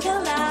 点亮。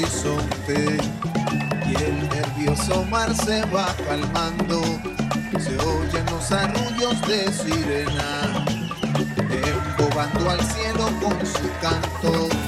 horizonte y el nervioso mar se va calmando. Se oyen los arrullos de sirena, embobando al cielo con su canto.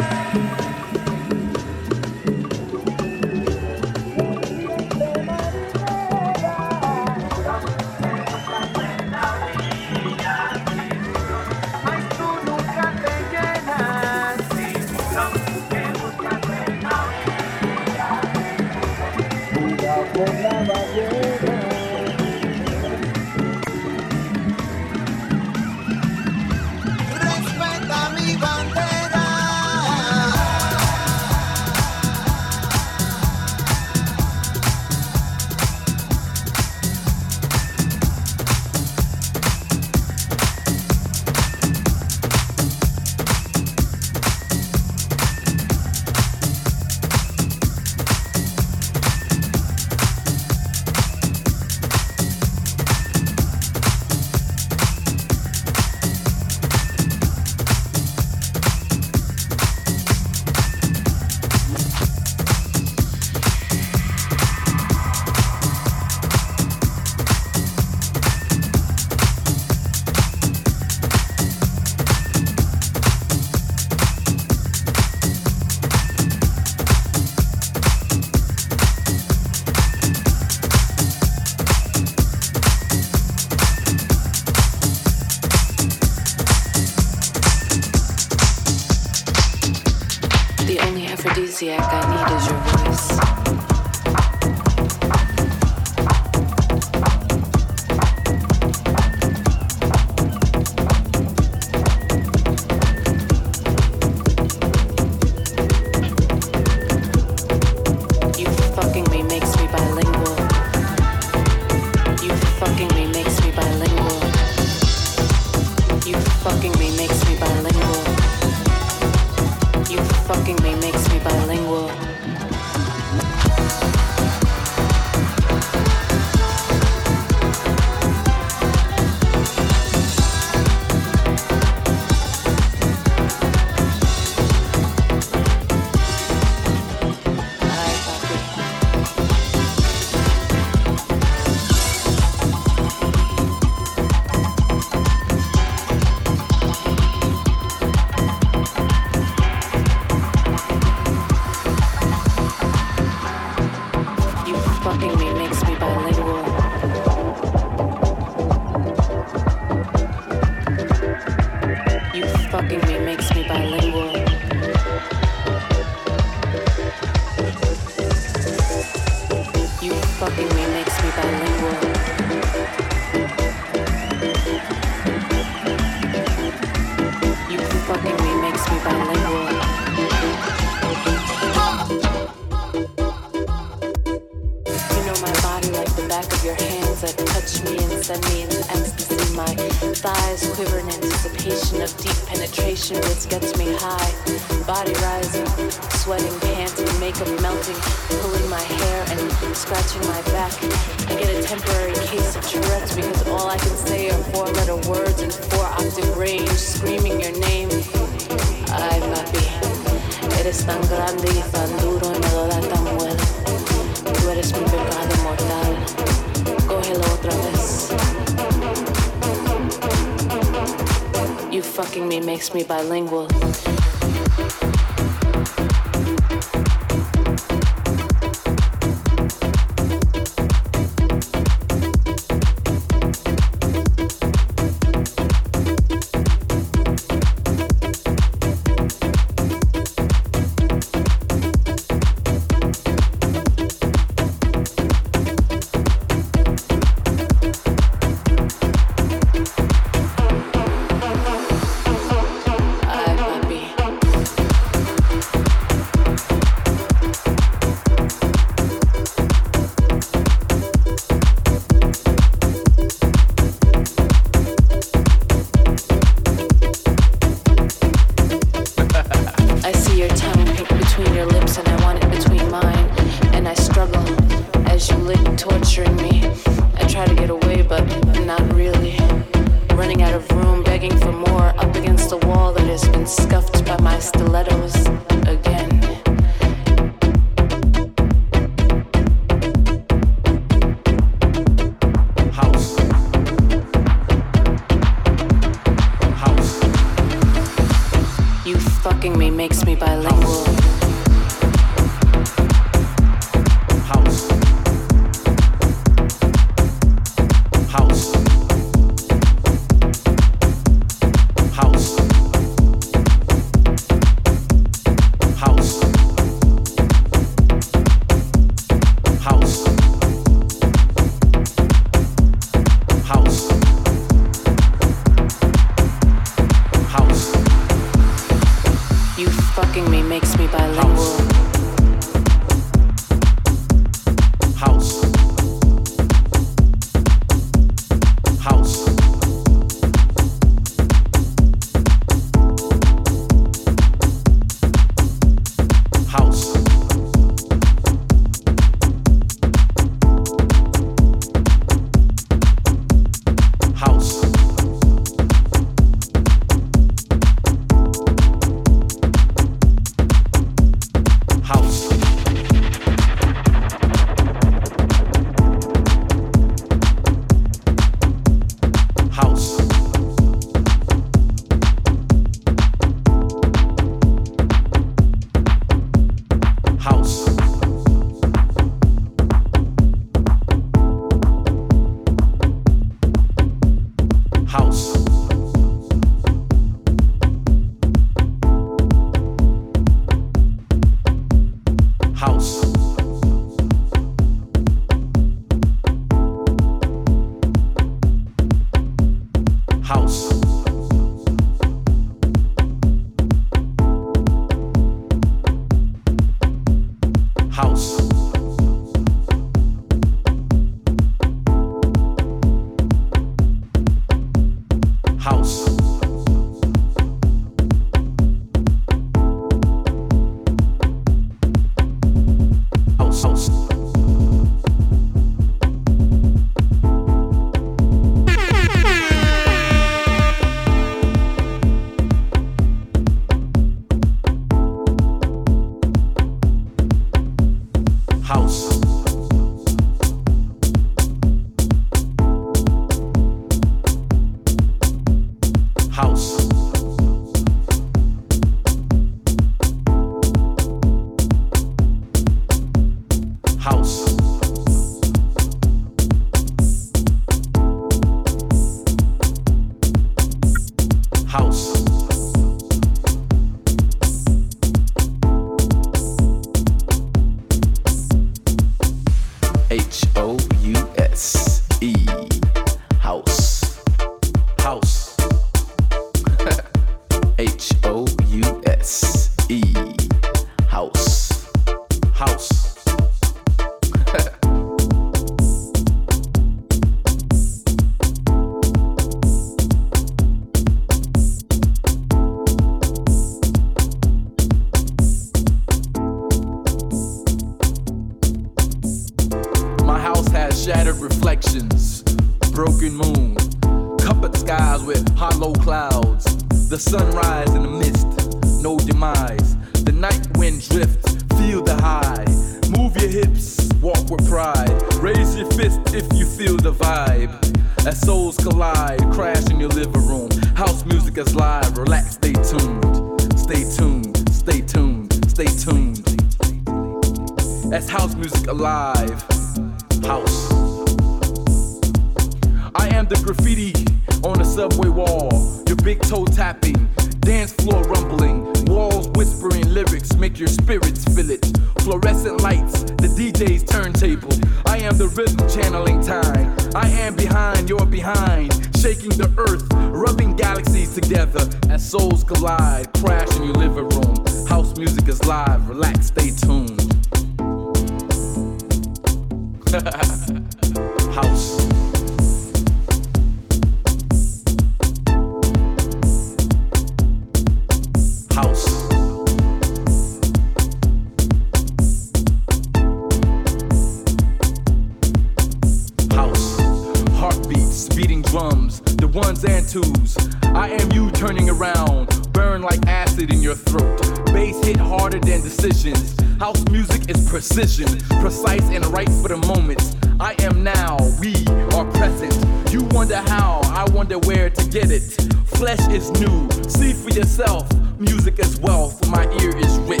Flesh is new. See for yourself. Music is wealth. My ear is rich.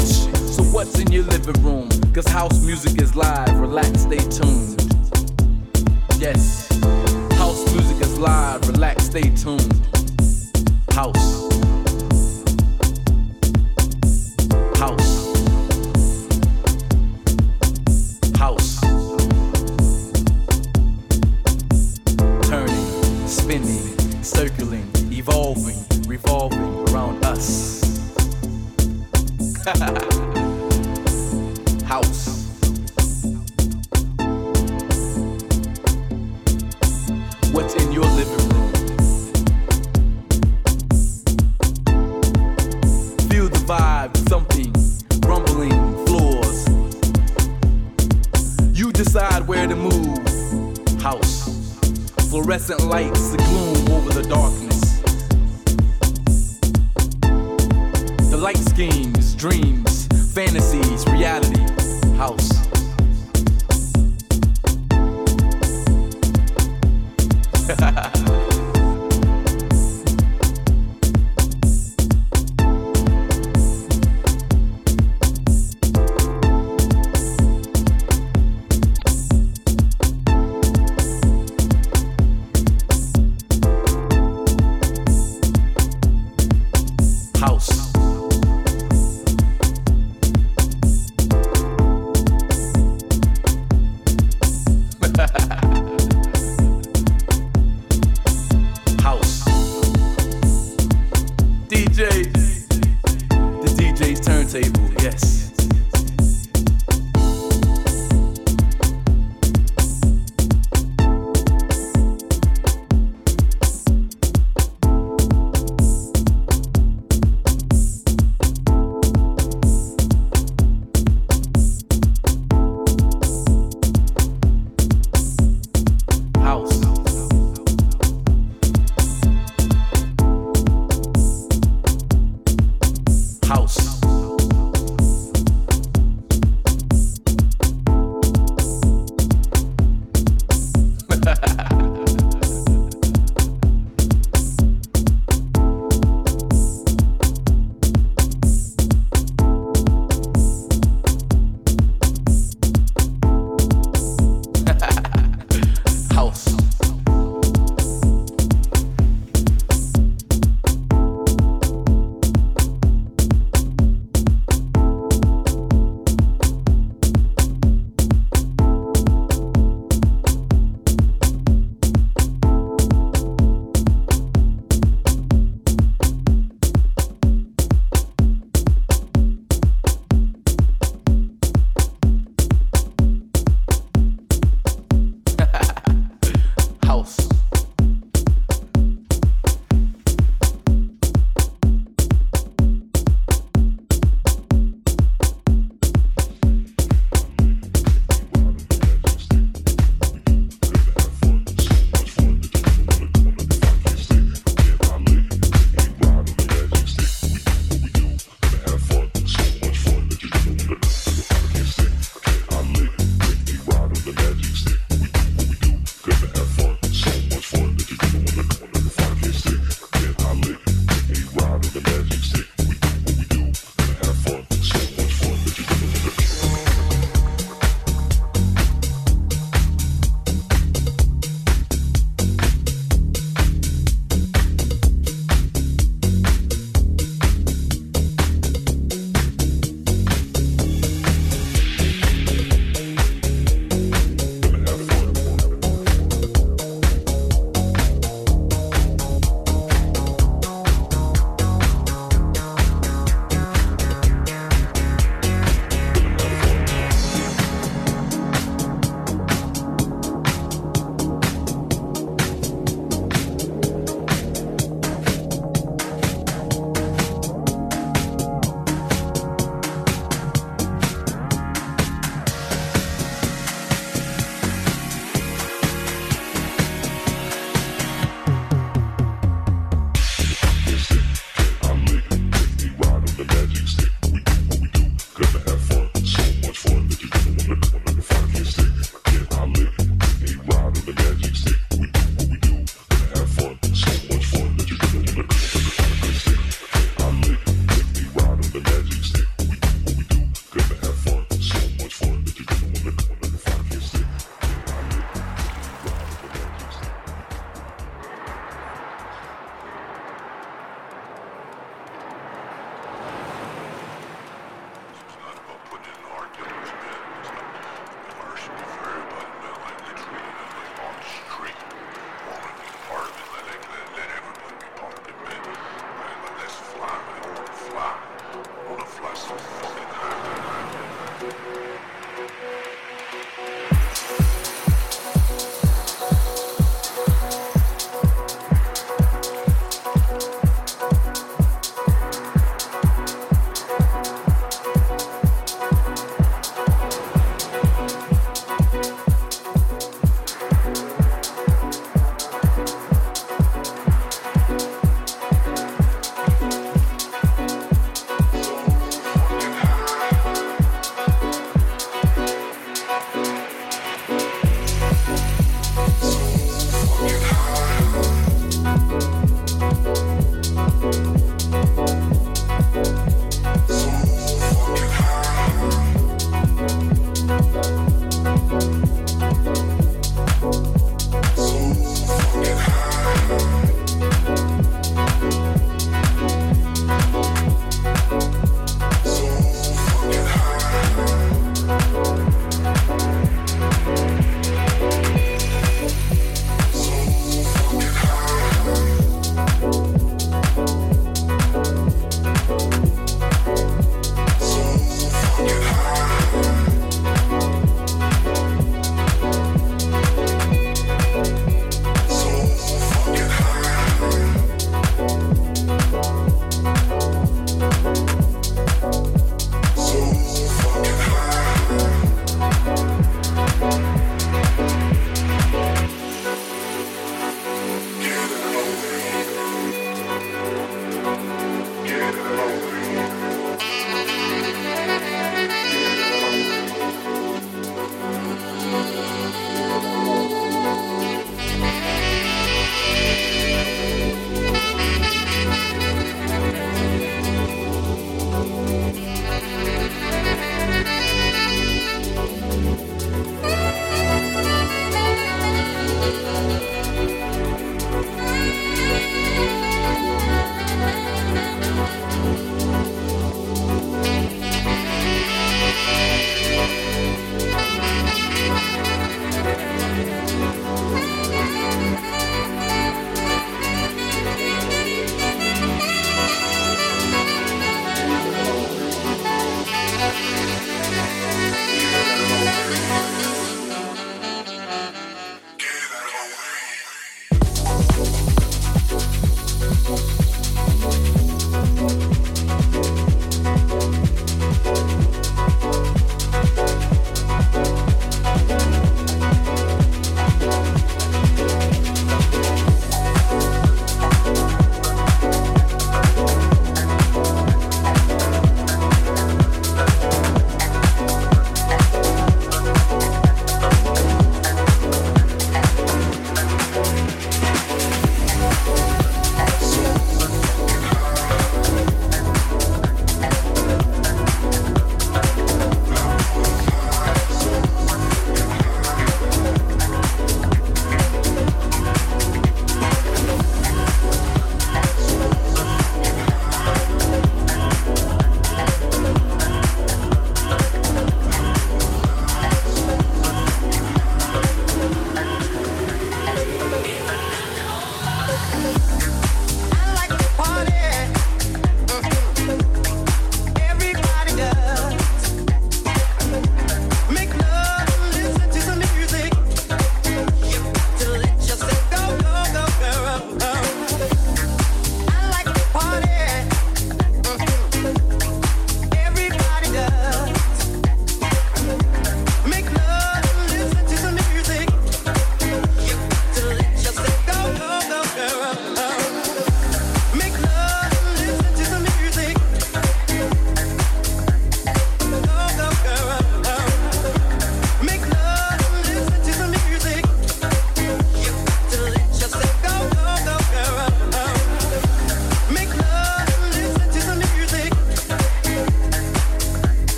So what's in your living room? Cause house music is live. Relax, stay tuned. Yes. House music is live. Relax, stay tuned. House. House.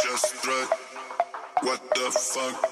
Just strut. What the fuck?